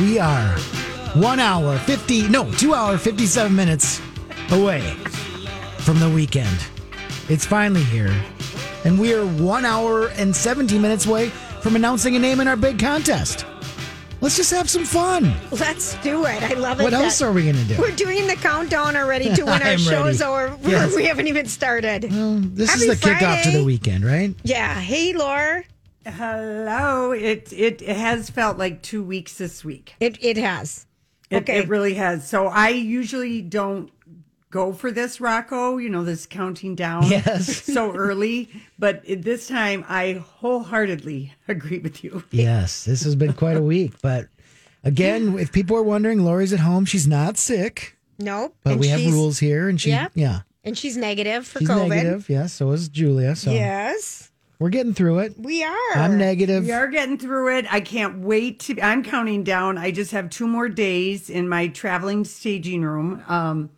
we are one hour, 50, no, two hour, 57 minutes away from the weekend. It's finally here. And we are one hour and 17 minutes away from announcing a name in our big contest. Let's just have some fun. Let's do it. I love it. What else are we going to do? We're doing the countdown already to when our show's over. Yes. We haven't even started. This Happy is the kickoff to the weekend, right? Yeah. Hey, Laura. Hello. It, it it has felt like two weeks this week. It it has. It, Okay. it really has. So I usually don't go for this, Rocco. You know, this counting down Yes. so early. But it- this time, I wholeheartedly agree with you. Yes, this has been quite a week. But again, if people are wondering, Lori's at home. She's not sick, Nope. but And we have rules here. And she, Yep. yeah, And she's negative for she's COVID. negative. Yes, so is Julia. So Yes. We're getting through it. We are. I'm negative. We are getting through it. I can't wait to. I'm counting down. I just have two more days in my traveling staging room um,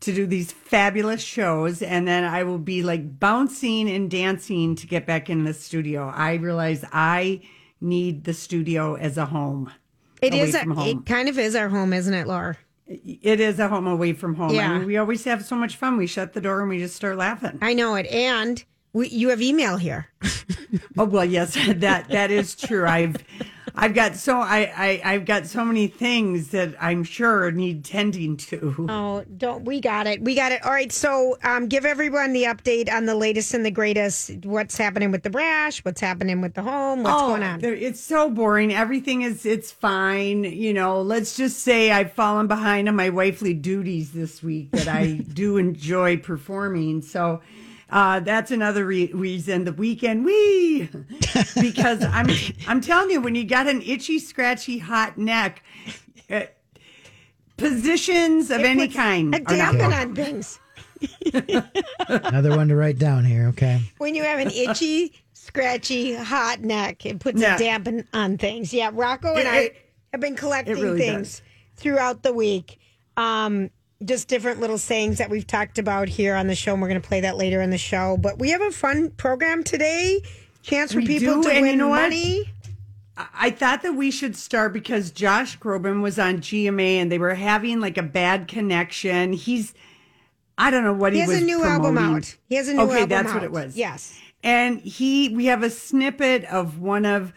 to do these fabulous shows, and then I will be like bouncing and dancing to get back in the studio. I realize I need the studio as a home. It away is. A, home. it kind of is our home, isn't it, Laura? It is a home away from home. Yeah. I mean, we always have so much fun. We shut the door and we just start laughing. I know it. And we, you have email here. Oh well, yes, that that is true. I've I've got so I, I I've got so many things that I'm sure need tending to. Oh, don't we got it? We got it. All right. So, um, give everyone the update on the latest and the greatest. What's happening with the brash? What's happening with the home? What's going on? Oh, It's so boring. Everything is it's fine. You know, let's just say I've fallen behind on my wifely duties this week that I do enjoy performing. So uh, that's another re- reason the weekend we because I'm I'm telling you when you got an itchy, scratchy, hot neck, uh, positions of It any kind A dampen on things. Another one to write down here. Okay. When you have an itchy, scratchy, hot neck, it puts Yeah. a dampen on things. Yeah, Rocco and It- I it- have been collecting really things throughout the week. Um, just different little sayings that we've talked about here on the show. And we're going to play that later in the show. But we have a fun program today. Chance for We people do, to and you win know what? money. I thought that we should start because Josh Groban was on GMA and they were having like a bad connection. He's, I don't know what He he, has was a new album out. He has a new okay, album Okay, that's out. what it was. Yes. and he, we have a snippet of one of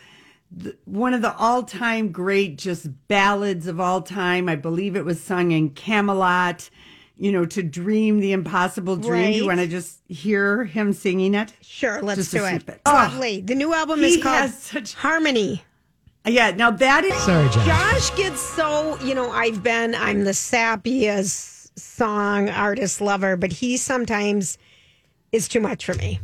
one of the all time great just ballads of all time. I believe it was sung in Camelot. You know, to dream the impossible dream. Do you want to just hear him singing it? Sure, let's Just a do it. snippet. It's Oh, ah, lovely. The new album is called such- Harmony. Yeah. Now that is Sorry, Josh. Josh gets so, you know, I've been, I'm the sappiest song artist lover, but he sometimes is too much for me.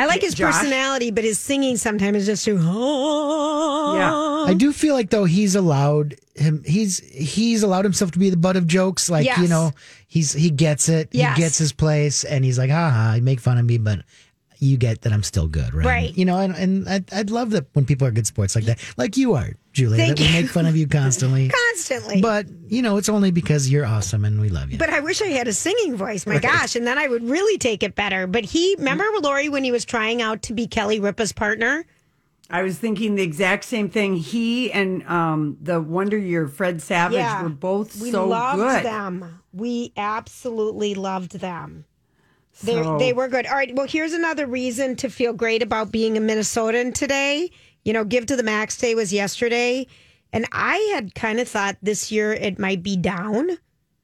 I like his Josh? personality, but his singing sometimes is just too. Yeah. Oh. I do feel like though he's allowed him he's he's allowed himself to be the butt of jokes. Like, Yes. you know, he's he gets it. Yes. He gets his place and he's like, haha, you make fun of me, but you get that I'm still good, right? Right. You know, and, and I'd, I'd love that when people are good sports like that. Like you are, Julie, Thank that we you. make fun of you constantly. Constantly. But, you know, it's only because you're awesome and we love you. But I wish I had a singing voice. My gosh, and then I would really take it better. But he, remember Lori when he was trying out to be Kelly Ripa's partner? I was thinking the exact same thing. He and um, the Wonder Year Fred Savage were both we so loved good. them. We absolutely loved them. They So- they were good. All right. Well, here's another reason to feel great about being a Minnesotan today. You know, Give to the Max Day was yesterday, and I had kind of thought this year it might be down.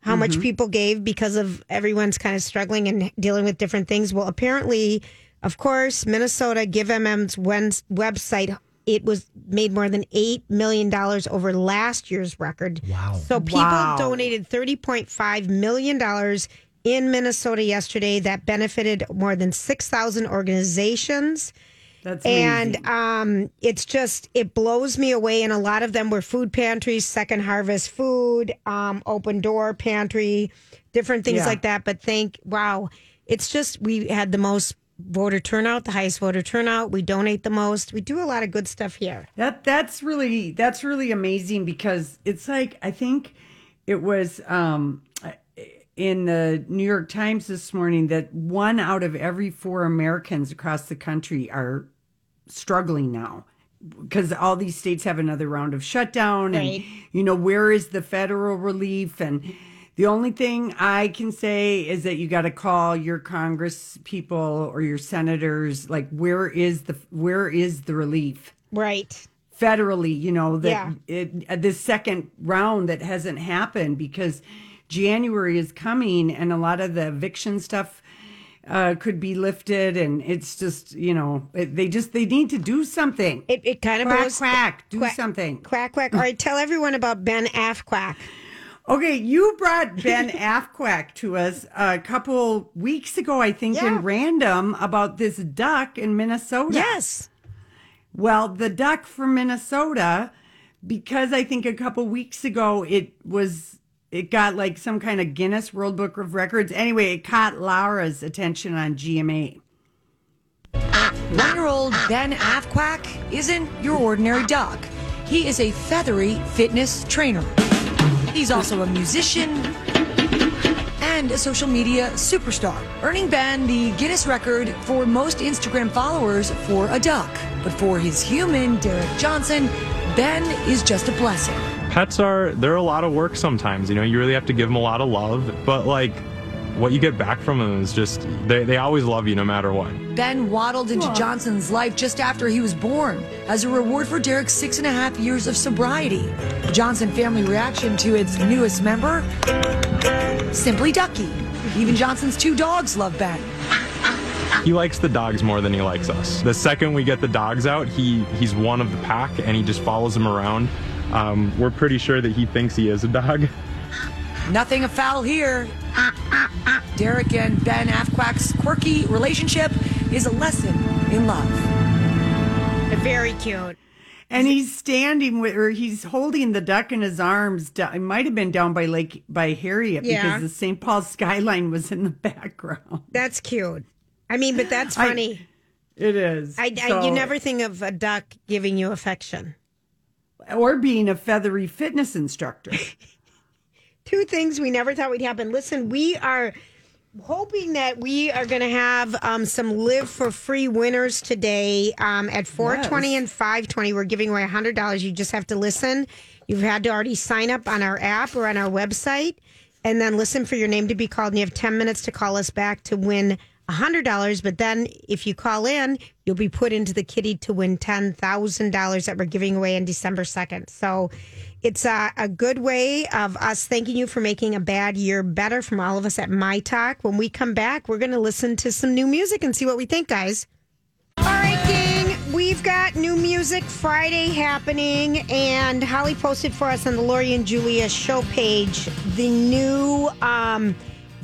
How Mm-hmm. much people gave because of everyone's kind of struggling and dealing with different things. Well, apparently, of course, Minnesota GiveMN's website it was made more than eight million dollars over last year's record. Wow. So people Wow. donated thirty point five million dollars in Minnesota yesterday. That benefited more than six thousand organizations. That's amazing. And um, it's just it blows me away. And a lot of them were food pantries, Second Harvest Food, um, Open Door Pantry, different things Yeah. like that. But thank wow, it's just we had the most voter turnout, the highest voter turnout. We donate the most. We do a lot of good stuff here. that that's really that's really amazing because it's like I think it was um, in the New York Times this morning that one out of every four Americans across the country are struggling now because all these states have another round of shutdown, Right. and you know where is the federal relief? And the only thing I can say is that you got to call your Congress people or your senators. Like, where is the where is the relief? Right. federally, you know, that Yeah. it, this second round that hasn't happened because January is coming and a lot of the eviction stuff uh, could be lifted. And it's just, you know, it, they just, they need to do something. It, it kind of Quack, goes quack, do quack- something. Quack quack. All right, tell everyone about Ben Afquack. Okay, you brought Ben Afquack to us a couple weeks ago, I think, Yeah. in random about this duck in Minnesota. Yes. Well, the duck from Minnesota, because I think a couple weeks ago it was it got like some kind of Guinness World Book of Records. Anyway, it caught Laura's attention on GMA. Ah, One year old Ben Afquack isn't your ordinary duck. He is a feathery fitness trainer. He's also a musician and a social media superstar, earning Ben the Guinness record for most Instagram followers for a duck. But for his human, Derek Johnson, Ben is just a blessing. Pets are they're a lot of work sometimes you know you really have to give them a lot of love but like what you get back from them is just they, they always love you no matter what Ben waddled into Johnson's life just after he was born as a reward for Derek's six and a half years of sobriety. The Johnson family reaction to its newest member? Simply Ducky. Even Johnson's two dogs love Ben. he likes the dogs more than he likes us the second we get the dogs out he he's one of the pack and he just follows them around um, we're pretty sure that he thinks he is a dog Nothing foul here. Derek and Ben Afquack's quirky relationship is a lesson in love. Very cute. And he's standing with, or he's holding the duck in his arms. It might have been down by Lake by Harriet Yeah. because the St. Paul skyline was in the background. That's cute. I mean, but that's I- funny. It is. I, I, you never think of a duck giving you affection. Or being a feathery fitness instructor. Two things we never thought would happen. Listen, we are hoping that we are going to have um, some live for free winners today um, at 420 Yes. and 520 we're giving away $100 you just have to listen you've had to already sign up on our app or on our website and then listen for your name to be called and you have 10 minutes to call us back to win $100 but then if you call in you'll be put into the kitty to win $10000 that we're giving away on december 2nd so it's a, a good way of us thanking you for making a bad year better from all of us at My Talk. When we come back, we're going to listen to some new music and see what we think, guys. All right, gang, we've got new music Friday happening, and Holly posted for us on the Lori and Julia show page the new um,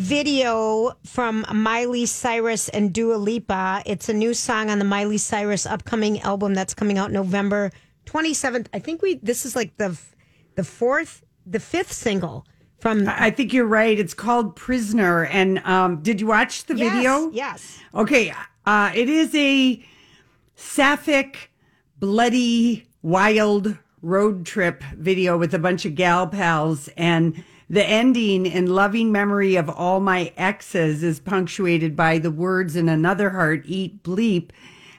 video from Miley Cyrus and Dua Lipa. It's a new song on the Miley Cyrus upcoming album that's coming out November 27th. I think we this is like the the fourth, the fifth single from I think you're right. It's called Prisoner. And um, did you watch the Yes, video? Yes. Okay. Uh, it is a sapphic, bloody, wild road trip video with a bunch of gal pals. And the ending in loving memory of all my exes is punctuated by the words in another heart, eat bleep,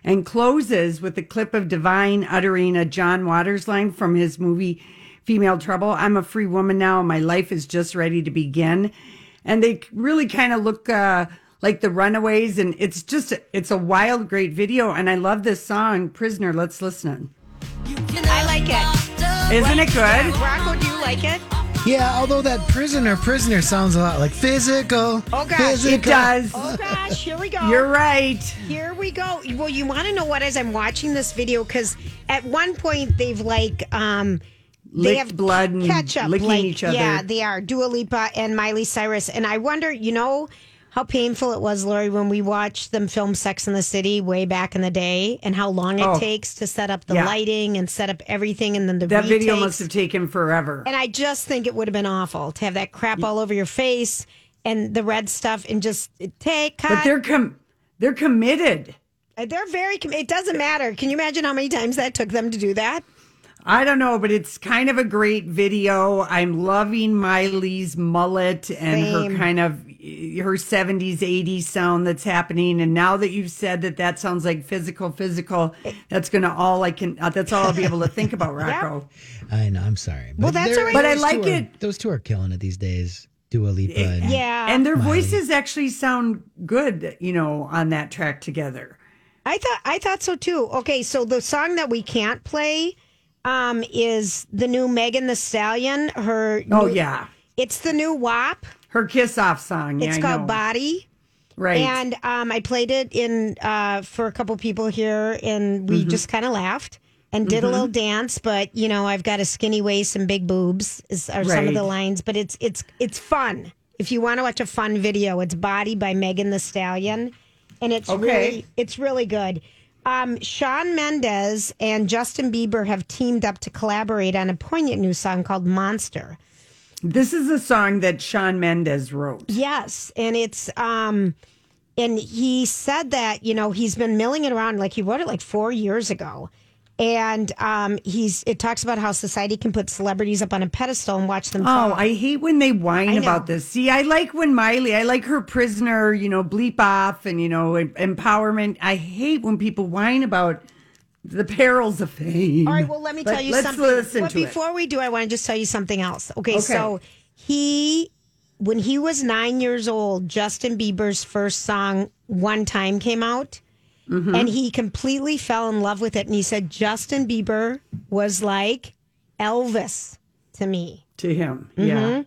and closes with a clip of Divine uttering a John Waters line from his movie Female Trouble. I'm a free woman now. and My life is just ready to begin. And they really kind of look uh, like the Runaways, and it's just it's a wild, great video. And I love this song, Prisoner. Let's listen. I like it. Isn't it good? Rocco, do you like it? Yeah, although that prisoner, prisoner sounds a lot like physical. Oh, gosh, physical. It does. Oh gosh, here we go. You're right. Here we go. Well, you want to know what as I'm watching this video because at one point they've like um they Licked have blood and ketchup licking like, each other. Yeah, they are Dua Lipa and Miley Cyrus, and I wonder, you know. How painful it was, Lori, when we watched them film Sex in the City way back in the day, and how long it Oh. takes to set up the Yeah. lighting and set up everything, and then the video That video must have taken forever. And I just think it would have been awful to have that crap all over your face and the red stuff and just take cut. But they're com- they're committed. Uh, They're very. com- It doesn't matter. Can you imagine how many times that took them to do that? I don't know, but it's kind of a great video. I'm loving Miley's mullet and Same. her kind of her 70s 80s sound that's happening and now that you've said that that sounds like physical physical that's gonna all i can uh, that's all i'll be able to think about rocco I know. I'm sorry. Well, that's all right. But I like two are- it. those two are killing it these days. Dua Lipa. and- Yeah. and their Miley. voices actually sound good you know on that track together I thought I thought so too. Okay, so the song that we can't play um, is the new Megan Thee Stallion. Her oh new- yeah it's the new WAP. Her kiss off song yeah It's I called know. Body. right And um, I played it in uh, for a couple people here, and we just kind of laughed and did a little dance. But you know, I've got a skinny waist and big boobs is, are some of the lines. But it's it's it's fun. If you want to watch a fun video, it's Body by Megan Thee Stallion, and it's Okay. really it's really good. Um, Shawn Mendes and Justin Bieber have teamed up to collaborate on a poignant new song called Monster. This is a song that shawn mendes wrote Yes, and it's um and he said that, you know, he's been milling it around like he wrote it like 4 years ago. And um he's it talks about how society can put celebrities up on a pedestal and watch them Oh. I hate when they whine about this. See, I like when Miley, I like her prisoner, you know, bleep off and, you know, empowerment. I hate when people whine about the perils of fame. All right, well, let me But tell you let's something. listen but to it. before we do, I want to just tell you something else. Okay, Okay. so he, when he was nine years old, Justin Bieber's first song, One Time, came out. Mm-hmm. And he completely fell in love with it. And he said, Justin Bieber was like Elvis to me. To him. Mm-hmm. Yeah.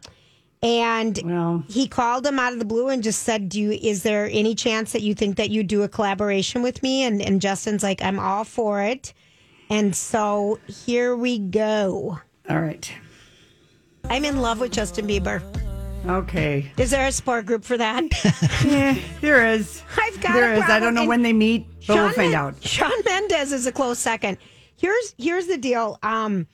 And Well, he called him out of the blue and just said, "Do you? Is there any chance that you think that you do a collaboration with me?" And and Justin's like, "I'm all for it." And so here we go. all right. I'm in love with Justin Bieber. Okay. Is there a support group for that? Yeah, there is. I've got There is. I don't know And when they meet, but we'll find Men- out. Shawn Mendes is a close second. Here's here's the deal. Um,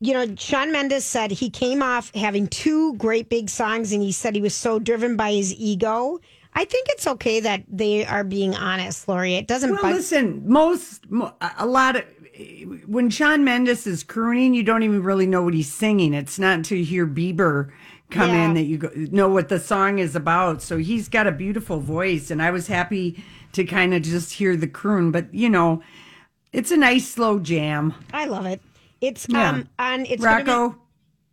you know, Shawn Mendes said he came off having two great big songs, and he said he was so driven by his ego. I think it's okay that they are being honest, Lori. It doesn't Well, bug listen, most, a lot of, when Shawn Mendes is crooning, you don't even really know what he's singing. It's not until you hear Bieber come Yeah. in that you go, know what the song is about. So he's got a beautiful voice, and I was happy to kind of just hear the croon. But, you know, it's a nice slow jam. I love it. It's Yeah. um on it's gonna be- Rocco,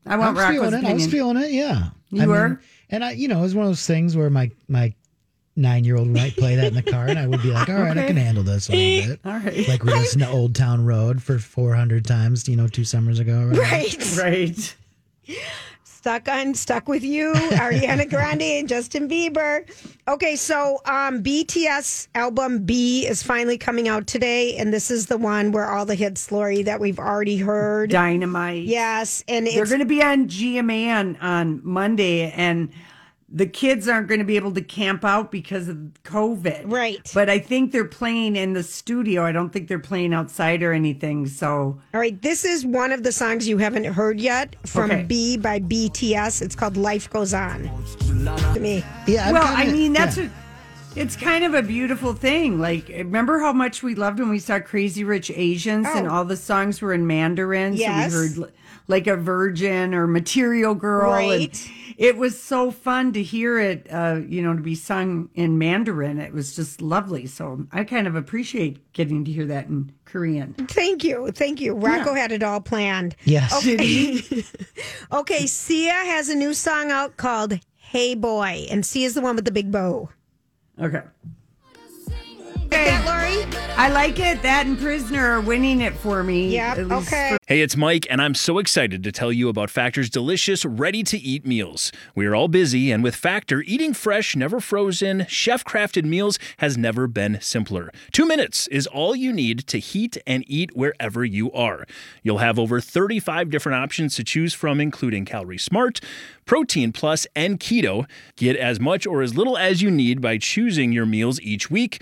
I I want was Rocco's feeling it. I was feeling it. Yeah. You I were? and I, you know, it was one of those things where my my nine year old might play that in the car, and I would be like, "All right, I can handle this a little bit." All right. Like we listened to Old Town Road for four hundred times, you know, two summers ago. Or whatever. right. Right. Stuck on Stuck with You, Ariana Grande and Justin Bieber. Okay, so um BTS album B is finally coming out today, and this is the one where all the hits, Lori, that we've already heard. Dynamite. Yes, and They're going to be on GMA on, on Monday, and the kids aren't going to be able to camp out because of COVID. Right. But I think they're playing in the studio. I don't think they're playing outside or anything. So, all right. This is one of the songs you haven't heard yet from Okay. B by BTS. It's called "Life Goes On." To me, Yeah. I'm well, kinda- I mean, that's yeah. a. It's kind of a beautiful thing. Like, remember how much we loved when we saw Crazy Rich Asians and Oh. all the songs were in Mandarin? Yes. So we heard like a Virgin or Material Girl. and Right. it was so fun to hear it, uh, you know, to be sung in Mandarin. It was just lovely. So I kind of appreciate getting to hear that in Korean. thank you, thank you. Rocco had it all planned. Yes. Okay, Sia has a new song out called "Hey Boy," and Sia's the one with the big bow. Okay. That Lori? I like it. That and Prisoner are winning it for me. Yep. at least Okay. Hey, it's Mike, and I'm so excited to tell you about Factor's delicious, ready to eat meals. We are all busy, and with Factor, eating fresh, never frozen, chef crafted meals has never been simpler. Two minutes is all you need to heat and eat wherever you are. You'll have over 35 different options to choose from, including Calorie Smart, Protein Plus, and Keto. Get as much or as little as you need by choosing your meals each week.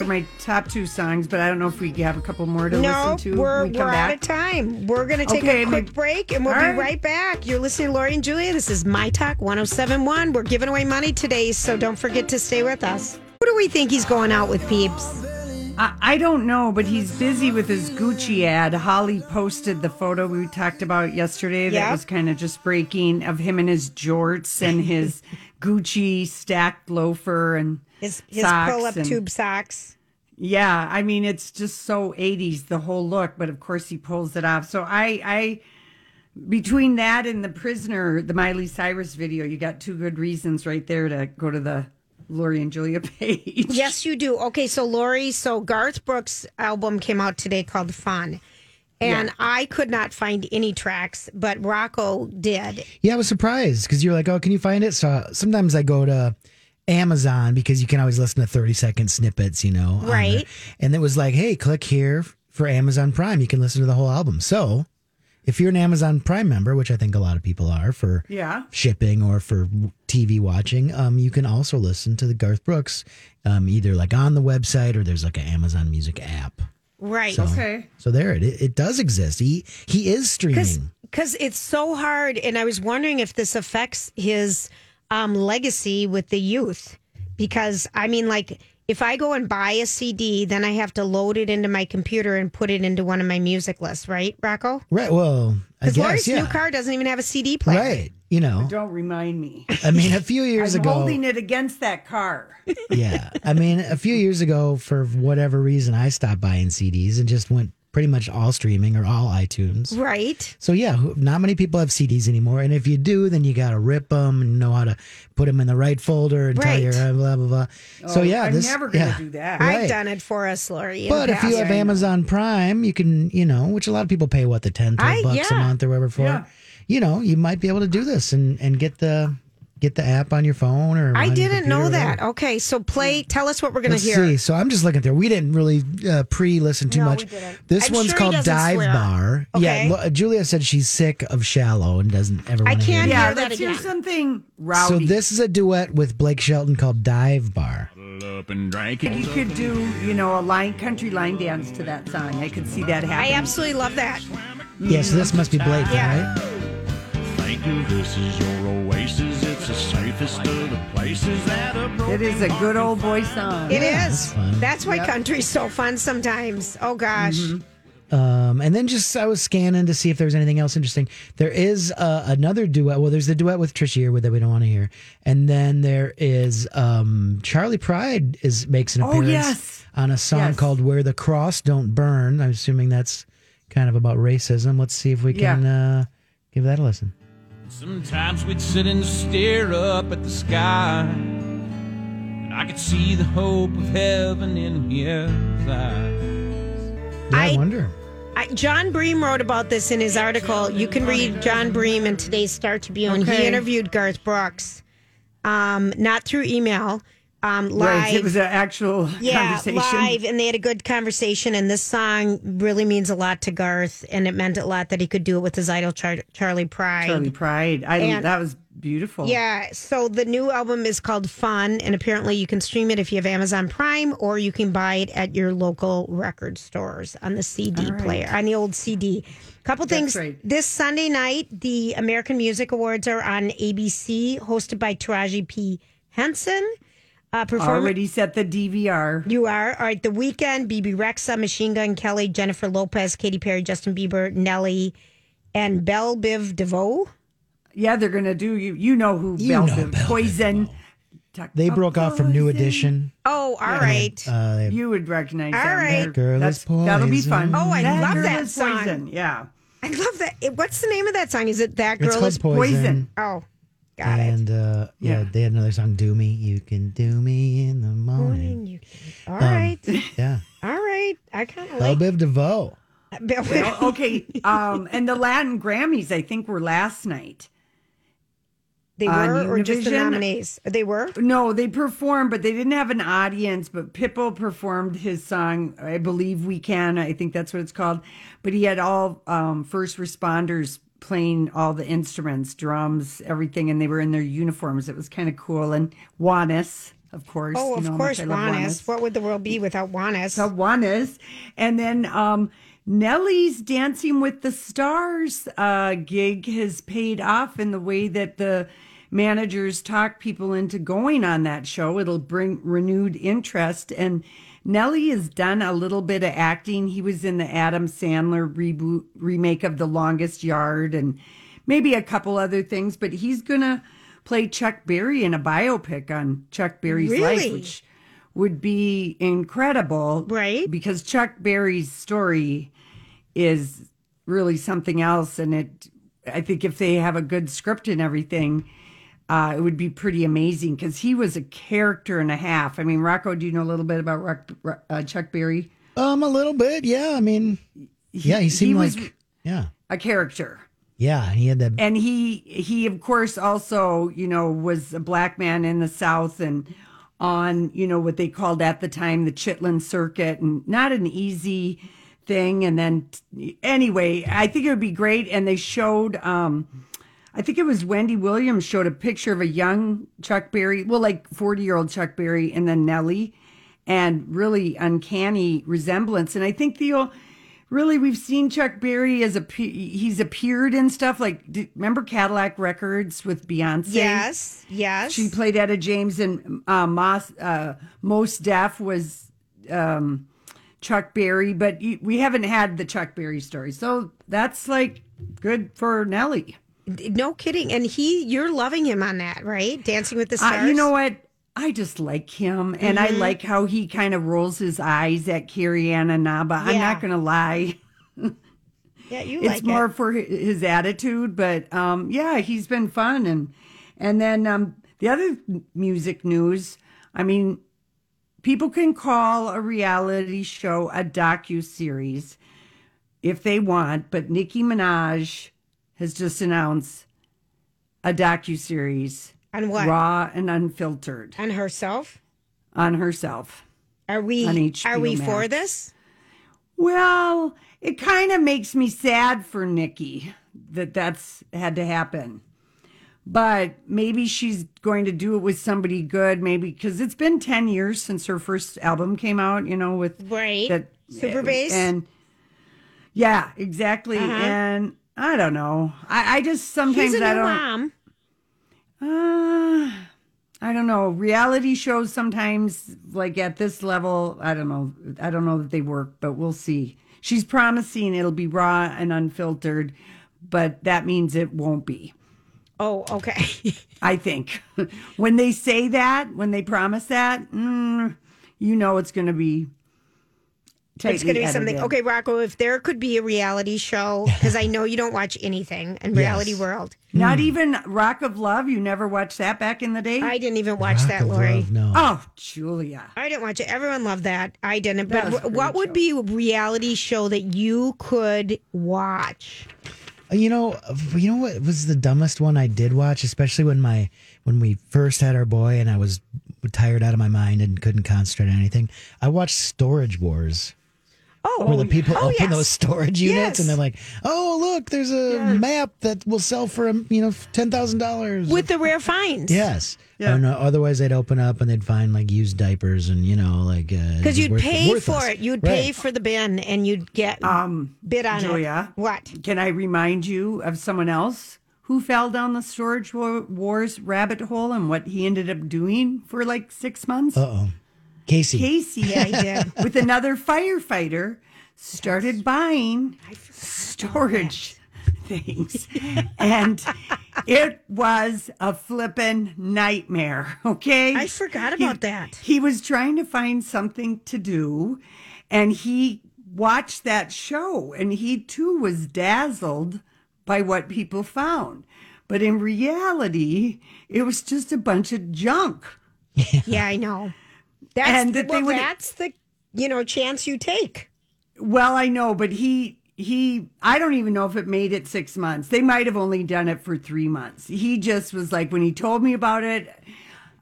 My top two songs, but I don't know if we have a couple more to No, listen to. we're, we we're come out of time. We're going to take Okay, a quick my- break and we'll be right. right back. You're listening to Lori and Julia. This is My Talk 1071. We're giving away money today, so don't forget to stay with us. Who do we think he's going out with, peeps? I, I don't know, but he's busy with his Gucci ad. Holly posted the photo we talked about yesterday that Yep. was kind of just breaking of him in his jorts and his Gucci stacked loafer and His, his pull up tube socks. Yeah, I mean it's just so 80s the whole look, but of course he pulls it off. So I I between that and the prisoner, the Miley Cyrus video, you got two good reasons right there to go to the Lori and Julia page. Yes, you do. Okay, so Lori, so Garth Brooks' album came out today called Fun. And I could not find any tracks, but Rocco did. Yeah, I was surprised because you're like, oh, can you find it? So sometimes I go to Amazon because you can always listen to 30 second snippets, you know. Right. there. And it was like, hey, click here for Amazon Prime. You can listen to the whole album. So if you're an Amazon Prime member, which I think a lot of people are for Yeah. shipping or for TV watching, um, you can also listen to the Garth Brooks um, either like on the website or there's like an Amazon Music app. Right. So, Okay. So there it it does exist. He he is streaming. Because it's so hard. And I was wondering if this affects his um, legacy with the youth. Because, I mean, like, if I go and buy a CD, then I have to load it into my computer and put it into one of my music lists, right, Rocco? Right. Well, I Because guess Lori's yeah. new car doesn't even have a CD player. Right. You know. Don't remind me. I mean, a few years I'm ago. holding it against that car. yeah. I mean, a few years ago, for whatever reason, I stopped buying CDs and just went pretty much all streaming or all iTunes. Right. So yeah, not many people have CDs anymore, and if you do, then you got to rip them and know how to put them in the right folder and tell your blah blah blah. so Oh, yeah, I'm this never gonna yeah. do that. Right. I've done it for us, Lori. But if you past. have Amazon Prime, you can, you know, which a lot of people pay what the 10, 12 I- bucks a month or whatever for. Yeah. You know, you might be able to do this and and get the get the app on your phone or I didn't know that. Okay, so play. Tell us what we're going to Let's hear. see. So I'm just looking through. We didn't really uh, pre-listen too No, much. we didn't. This I'm one's sure he called doesn't Dive swear. Bar. Okay. Yeah, lo- Julia said she's sick of Shallow and doesn't ever I want to hear can't it. Yeah, hear that let's hear again. something So rowdy. this is a duet with Blake Shelton called Dive Bar. Up and drank it. you could do, you know, a line country line dance to that song. I could see that happen. I happening. absolutely love that. Yeah, so this must be Blake, Yeah. right? Thinking this is your oasis, it's the safest of the places that a It is a good old boy song. It is. Yeah, that's. That's why country's so fun sometimes. Oh gosh. Um, and then just I was scanning to see if there was anything else interesting. There is uh, another duet. Well, there's the duet with Trisha Yearwood that we don't want to hear, and then there is um, Charley Pride is makes an Oh, appearance yes. on a song Yes. called "Where the Cross Don't Burn." I'm assuming that's kind of about racism. Let's see if we can uh, give that a listen. Sometimes we'd sit and stare up at the sky. And I could see the hope of heaven in his eyes. Yeah, I, I- wonder. I, Jon Bream wrote about this in his article. You can read Jon Bream in today's Star Tribune. He interviewed Garth Brooks, um, not through email, um, live. Right, it was an actual yeah, conversation. live, and they had a good conversation. And this song really means a lot to Garth, and it meant a lot that he could do it with his idol Char- Charley Pride. Charley Pride. I And- that was beautiful. Yeah, so the new album is called Fun, and apparently you can stream it if you have Amazon Prime, or you can buy it at your local record stores on the CD player, on the old CD. Couple things. right. This Sunday night, the American Music Awards are on ABC, hosted by Taraji P. Henson. Uh, perform- Already set the DVR. you are. All right. The Weeknd, Bebe Rexha, Machine Gun Kelly, Jennifer Lopez, Katy Perry, Justin Bieber, Nelly, and Bell Biv DeVoe. Yeah, they're gonna do you. You know who? You Belle know Biv- Belle Biv Poison. Talk They broke off from New. Edition. Oh, all right. Uh, they- You would recognize All them. right. That girl that's- is That'll be fun. Oh, I love girl that is song. Poison. Yeah. I love that. What's the name of that song? Is it that girl called is Poison. Poison. Oh, got it. and uh, yeah. Yeah. they had another song, "Do Me." You can do me in the morning. You- All right. Yeah, All right. I kind of Belle like Biv DeVoe. Well, okay. Um, and the Latin Grammys, I think, were last night. they on were, or just the nominees. They were. No, they performed, but they didn't have an audience. But Pitbull performed his song, I believe we can. I think that's what it's called. But he had all um, first responders playing all the instruments, drums, everything, and they were in their uniforms. It was kind of cool. And Juanes, of course. Oh, you of know how course, love Juanes. What would the world be without Juanes? So Juanes. And then um, Nelly's Dancing with the Stars uh, gig has paid off in the way that the managers talk people into going on that show. It'll bring renewed interest. And Nelly has done a little bit of acting. He was in the Adam Sandler reboot remake of The Longest Yard and maybe a couple other things, but he's going to play Chuck Berry in a biopic on Chuck Berry's life, which would be incredible. Right. Because Chuck Berry's story is really something else. And it, I think if they have a good script and everything, uh, it would be pretty amazing because he was a character and a half. I mean, Rocco, do you know a little bit about Rock, uh, Chuck Berry? Um, a little bit. Yeah, I mean, yeah, he seemed was- like yeah, A character. yeah. And he had that. and he he of course also you know was a black man in the south and on you know what they called at the time the chitlin circuit and not an easy thing and then anyway i think it would be great and they showed um i think it was wendy williams showed a picture of a young chuck berry well like 40 year old chuck berry and then nelly and really uncanny resemblance and i think the old really we've seen Chuck Berry as a he's appeared in stuff like remember Cadillac Records with Beyonce. Yes. Yes. she played Etta James and uh, Mos uh, Mos Def was um, Chuck Berry, but we haven't had the Chuck Berry story, so that's like good for Nelly. No kidding. And he, you're loving him on that, right? Dancing with the Uh, Stars. you know what? I just like him, and I like how he kind of rolls his eyes at Carrie Ann Inaba. I'm not going to lie. Yeah, you it's like more it. for his attitude but um yeah he's been fun and and then um the other music news i mean people can call a reality show a docu series if they want but nicki minaj has just announced a docu series On what? raw and unfiltered On herself. on herself Are we? On HBO are we for this? Well, it kind of makes me sad for Nicki that that's had to happen. But maybe she's going to do it with somebody good, maybe because it's been 10 years since her first album came out, you know, with Right. that Super bass? And yeah, exactly. Uh-huh. And I don't know. I, I just sometimes She's a new I don't. mom. Uh, I don't know. Reality shows sometimes, like at this level, I don't know. I don't know that they work, but we'll see. She's promising it'll be raw and unfiltered, but that means it won't be. Oh, okay. I think when they say that, when they promise that, mm, you know it's going to be. It's going to be something. Okay, Rocco, if there could be a reality show, because I know you don't watch anything in reality world. Not even Rock of Love. You never watched that back in the day. I didn't even watch Rock that, Lori. Love, no. oh, Julia. I didn't watch it. Everyone loved that. I didn't. That But was a wh- what great would be a reality show that you could watch? Uh, You know, you know what was the dumbest one I did watch, especially when my when we first had our boy and I was tired out of my mind and couldn't concentrate on anything. I watched Storage Wars. Oh, where the people oh, open yes. those storage units Yes. and they're like, "Oh, look, there's a map that will sell for um, you know ten thousand dollars." with the rare finds. yes, Yeah. No, otherwise they'd open up and they'd find like used diapers and you know like Because because you'd pay for it. You'd pay for the bin and you'd get Um, bid on Julia. it. What? Can I remind you of someone else who fell down the storage war- wars rabbit hole and what he ended up doing for like six months? Uh oh, Casey. Casey, Yeah, he did. with another firefighter, started buying storage things. and it was a flippin' nightmare. Okay. I forgot about that. He was trying to find something to do and he watched that show and he too was dazzled by what people found. But in reality, it was just a bunch of junk. Yeah, I know. That's And the, that well, would- that's the you know chance you take. Well, I know, but he he I don't even know if it made it 6 months. They might have only done it for 3 months. He just was like when he told me about it,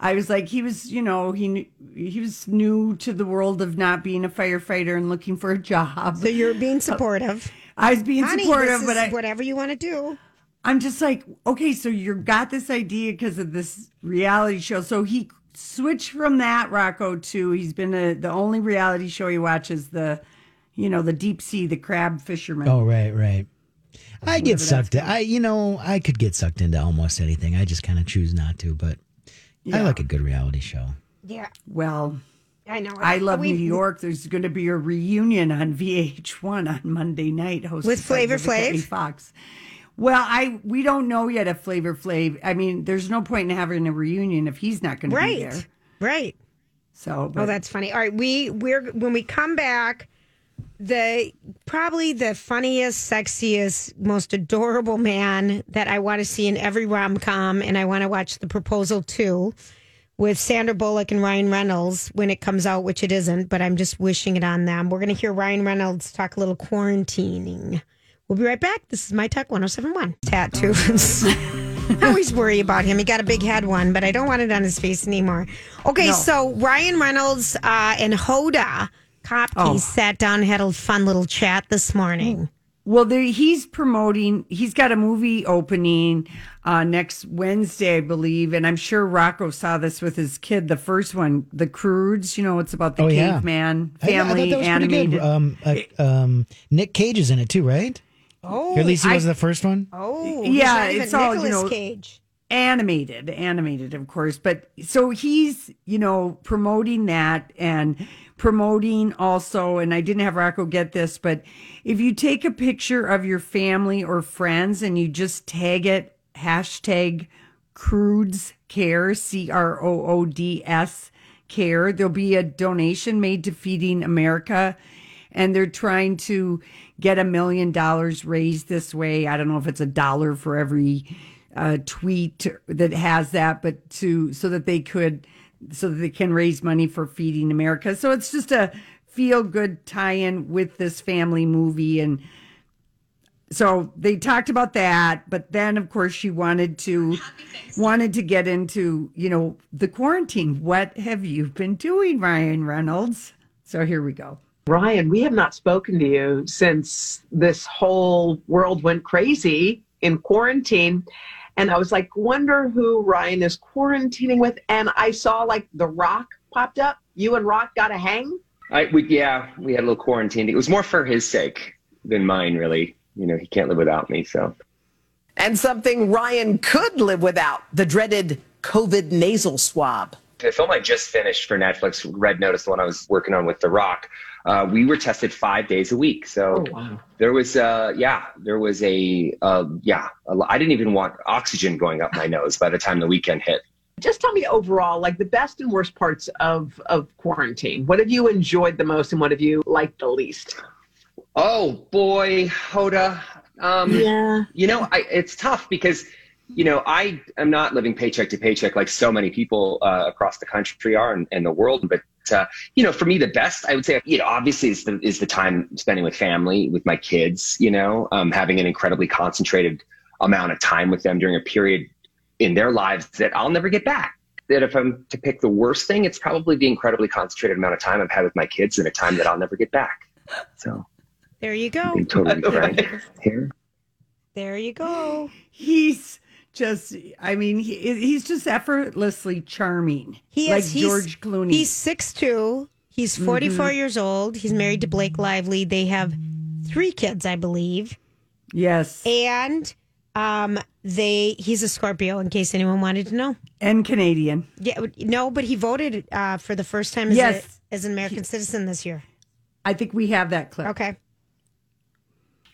I was like he was, you know, he knew- he was new to the world of not being a firefighter and looking for a job. So you're being uh, supportive. I was being Honey, supportive, but I whatever you want to do. I'm just like, okay, so you got this idea because of this reality show. So he switched from that Rocco to he's been a, the only reality show he watches the, you know, the deep sea, the crab fisherman. Oh, right, right. I get sucked. I, you know, I could get sucked into almost anything. I just kind of choose not to. But I like a good reality show. Yeah, Well, I know. I love We- New York. There's going to be a reunion on VH1 on Monday night, hosted With by Flavor Flav? Fox. Well, I we don't know yet if Flavor Flav. I mean, there's no point in having a reunion if he's not going to be Right, there. right. So, Oh, that's funny. All right, we we're when we come back, the probably the funniest, sexiest, most adorable man that I want to see in every rom com, and I want to watch The Proposal too, with Sandra Bullock and Ryan Reynolds when it comes out, which it isn't, but I'm just wishing it on them. We're going to hear Ryan Reynolds talk a little quarantining. We'll be right back. This is my Tech 1071. Tattoos. I always worry about him. He got a big head one, but I don't want it on his face anymore. Okay, No. so Ryan Reynolds uh, and Hoda Kotb Oh. sat down, had a fun little chat this morning. Well, there, he's promoting. He's got a movie opening uh, next Wednesday, I believe, and I'm sure Rocco saw this with his kid. The first one, The Croods. You know, it's about the Oh, yeah. caveman I- I, family thought that was animated. pretty good. Um, uh, um, Nick Cage is in it too, right? Oh, Or at least he I- was the first one. oh, Yeah, he's not it's even all, you Nicolas know, Cage. animated animated of course but so he's you know promoting that and promoting also and i didn't have rocco get this but if you take a picture of your family or friends and you just tag it hashtag croods care c-r-o-o-d-s care there'll be a donation made to feeding america and they're trying to get a million dollars raised this way. I don't know if it's a dollar for every uh, tweet that has that, but to so that they could so that they can raise money for feeding America. So it's just a feel good tie-in with this family movie. And so they talked about that but then of course she wanted to wanted to get into you know the quarantine. What have you been doing ryan reynolds? So here we go Ryan, we have not spoken to you since this whole world went crazy in quarantine. And I was like, wonder who Ryan is quarantining with. And I saw like The Rock popped up. You and Rock got a hang. I, we, yeah, we had a little quarantine. It was more for his sake than mine, really. You know, he can't live without me, so. And something Ryan could live without the dreaded COVID nasal swab. The film I just finished for Netflix, Red Notice, the one I was working on with The Rock, uh, we were tested five days a week. So there was, uh, yeah, there was a, uh, yeah, a I didn't even want oxygen going up my nose by the time the weekend hit. Just tell me overall, like the best and worst parts of, of quarantine. What have you enjoyed the most and what have you liked the least? Oh boy, Hoda. Um, Yeah. You know, I, it's tough because, you know, I am not living paycheck to paycheck like so many people uh, across the country are and, and the world. But uh, you know, for me, the best I would say, you know, obviously is the is the time spending with family, with my kids. You know, um, having an incredibly concentrated amount of time with them during a period in their lives that I'll never get back. That if I'm to pick the worst thing, it's probably the incredibly concentrated amount of time I've had with my kids in a time that I'll never get back. So There you go. totally frank here. There you go. he's just i mean he, he's just effortlessly charming He like is, he's- george clooney He's 6'2. He's 44 Mhm. years old. He's married to Blake Lively. They have three kids, I believe. yes And um they he's a Scorpio in case anyone wanted to know. and canadian Yeah, no, but he voted uh, for the first time as, Yes. a, as an American citizen this year. i think we have that clip Okay.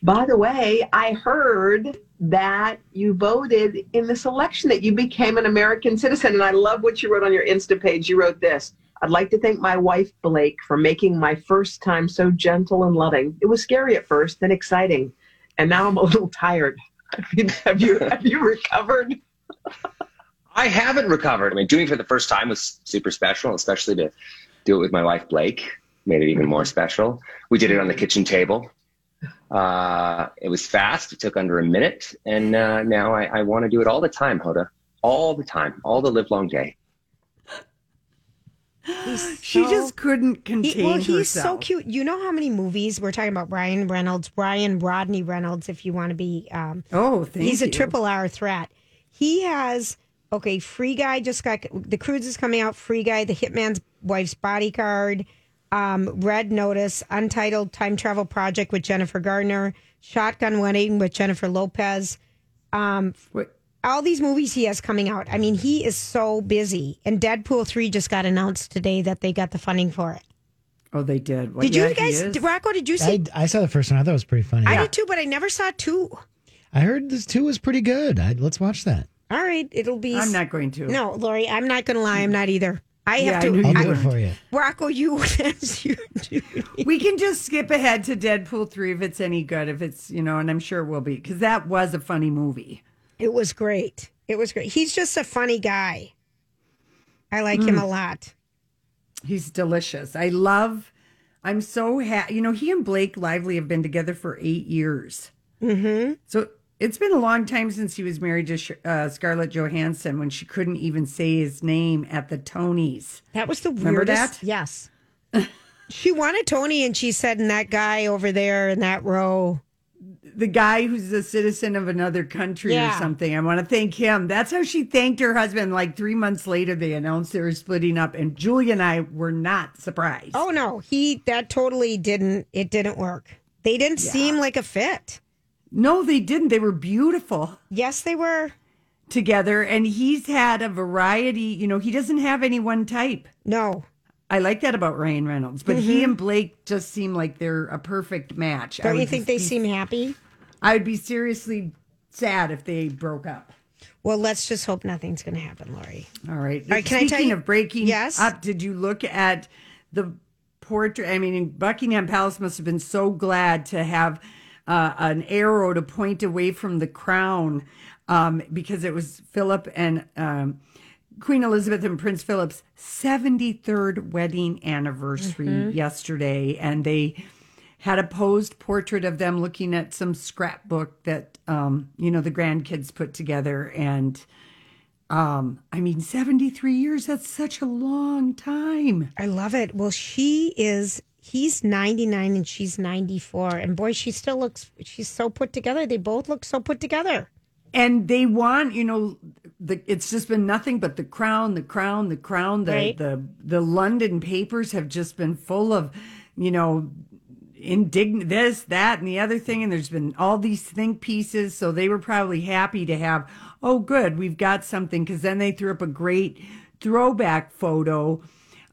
By the way, I heard that you voted in this election that you became an American citizen. And I love what you wrote on your Insta page. You wrote this I'd like to thank my wife, Blake, for making my first time so gentle and loving. It was scary at first, then exciting. And now I'm a little tired. Have you have you recovered? I haven't recovered. I mean, doing it for the first time was super special, especially to do it with my wife Blake made it even more special. We did it on the kitchen table. Uh, it was fast. It took under a minute, and uh, now I, I want to do it all the time, Hoda, all the time, all the live long day. she just couldn't contain He, well, he's so cute. You know how many movies we're talking about? Ryan Reynolds, Ryan Rodney Reynolds. If you want to be, um, Oh, thank he's a triple R threat. He has okay. Free Guy just got the Croods is coming out. Free Guy, the Hitman's Wife's Bodyguard, um, Red Notice, Untitled Time Travel Project with Jennifer Garner, Shotgun Wedding with Jennifer Lopez. Um, all these movies he has coming out. I mean, he is so busy. And Deadpool three just got announced today that they got the funding for it. Oh, they did. Well, Did yeah, you guys, is. did, Rocco? Did you see? I, I saw the first one. I thought it was pretty funny. I did too, but I never saw two. I heard this two was pretty good. I, let's watch that. All right, it'll be. I'm not going to. No, Lori, I'm not going to lie. I'm not either. I have I to. I'll do were. it for you. Rocco, you that's you. we can just skip ahead to Deadpool 3 if it's any good, if it's, you know, and I'm sure it will be, because that was a funny movie. It was great. It was great. He's just a funny guy. I like him Mm. a lot. He's delicious. I love, I'm so happy. You know, he and Blake Lively have been together for eight years. Mm-hmm. So it's been a long time since he was married to uh, Scarlett Johansson when she couldn't even say his name at the Tonys. That was the Remember weirdest. that? Yes. she wanted Tony, and she said, "And that guy over there in that row." the guy who's a citizen of another country Yeah. or something. I want to thank him. That's how she thanked her husband. Like three months later, they announced they were splitting up, and Julia and I were not surprised. Oh no, he that totally didn't. It didn't work. They didn't seem like a fit. No, they didn't. They were beautiful. Yes, they were together, and he's had a variety. You know, he doesn't have any one type. No. I like that about Ryan Reynolds, but he mm-hmm. and Blake just seem like they're a perfect match. I Don't you would think just they be- seem happy? I'd be seriously sad if they broke up. Well, let's just hope nothing's going to happen, Lori. All right. All right, can I Speaking tell you- of breaking Yes? up, did you look at the portrait? I mean, Buckingham Palace must have been so glad to have uh, an arrow to point away from the crown um, because it was Philip and um, Queen Elizabeth and Prince Philip's 73rd wedding anniversary Mhm. yesterday. And they had a posed portrait of them looking at some scrapbook that, um, you know, the grandkids put together. And um, I mean, 73 years, that's such a long time. I love it. Well, she is, he's 99 and she's 94. And boy, she still looks, she's so put together. They both look so put together. And they want, you know, the it's just been nothing but the crown, the crown, the crown. The Right. the the London papers have just been full of, you know, indignant this, that, and the other thing. And there's been all these think pieces. So they were probably happy to have, oh, good, we've got something. Because then they threw up a great throwback photo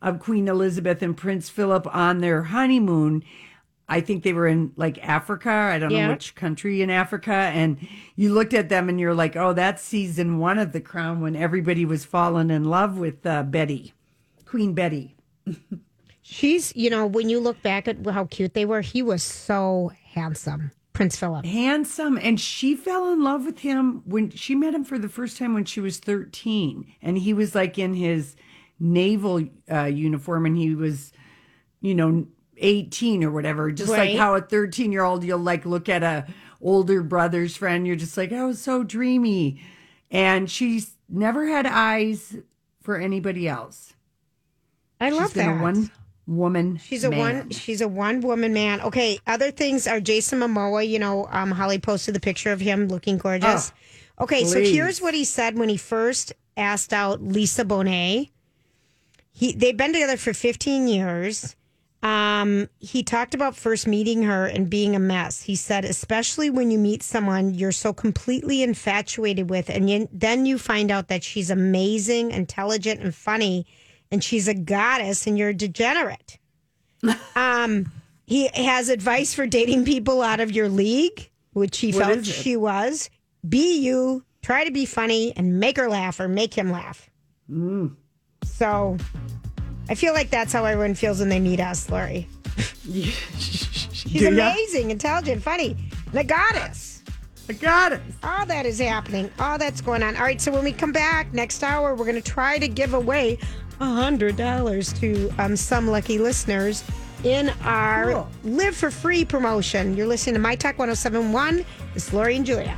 of Queen Elizabeth and Prince Philip on their honeymoon. I think they were in like Africa. I don't Yeah. know which country in Africa. And you looked at them and you're like, oh, that's season one of The Crown when everybody was falling in love with uh, Betty, Queen Betty. She's, you know, when you look back at how cute they were, he was so handsome, Prince Philip. Handsome. And she fell in love with him when she met him for the first time when she was 13. And he was like in his naval uh, uniform and he was, you know, 18 or whatever. Just like how a 13 year old, you'll like look at a older brother's friend. You're just like, oh, so dreamy. And she's never had eyes for anybody else. I love been that. a one woman. She's a one. She's a one woman man. Okay. Other things are Jason Momoa. You know, um, Holly posted the picture of him looking gorgeous. okay, so here's what he said when he first asked out Lisa Bonet. He they've been together for 15 years. Um, he talked about first meeting her and being a mess. He said, especially when you meet someone you're so completely infatuated with, and you, then you find out that she's amazing, intelligent, and funny, and she's a goddess, and you're a degenerate. um, He has advice for dating people out of your league, which he What felt she was. Be you, try to be funny, and make her laugh or make him laugh. Mm. So I feel like that's how everyone feels when they meet us, Lori. She's Do ya? amazing, intelligent, funny. The goddess. The goddess. All that is happening. All that's going on. All right, so when we come back next hour, we're going to try to give away a hundred dollars to um, some lucky listeners in our Cool. Live for Free promotion. You're listening to My Talk 1071. It's Lori and Julia.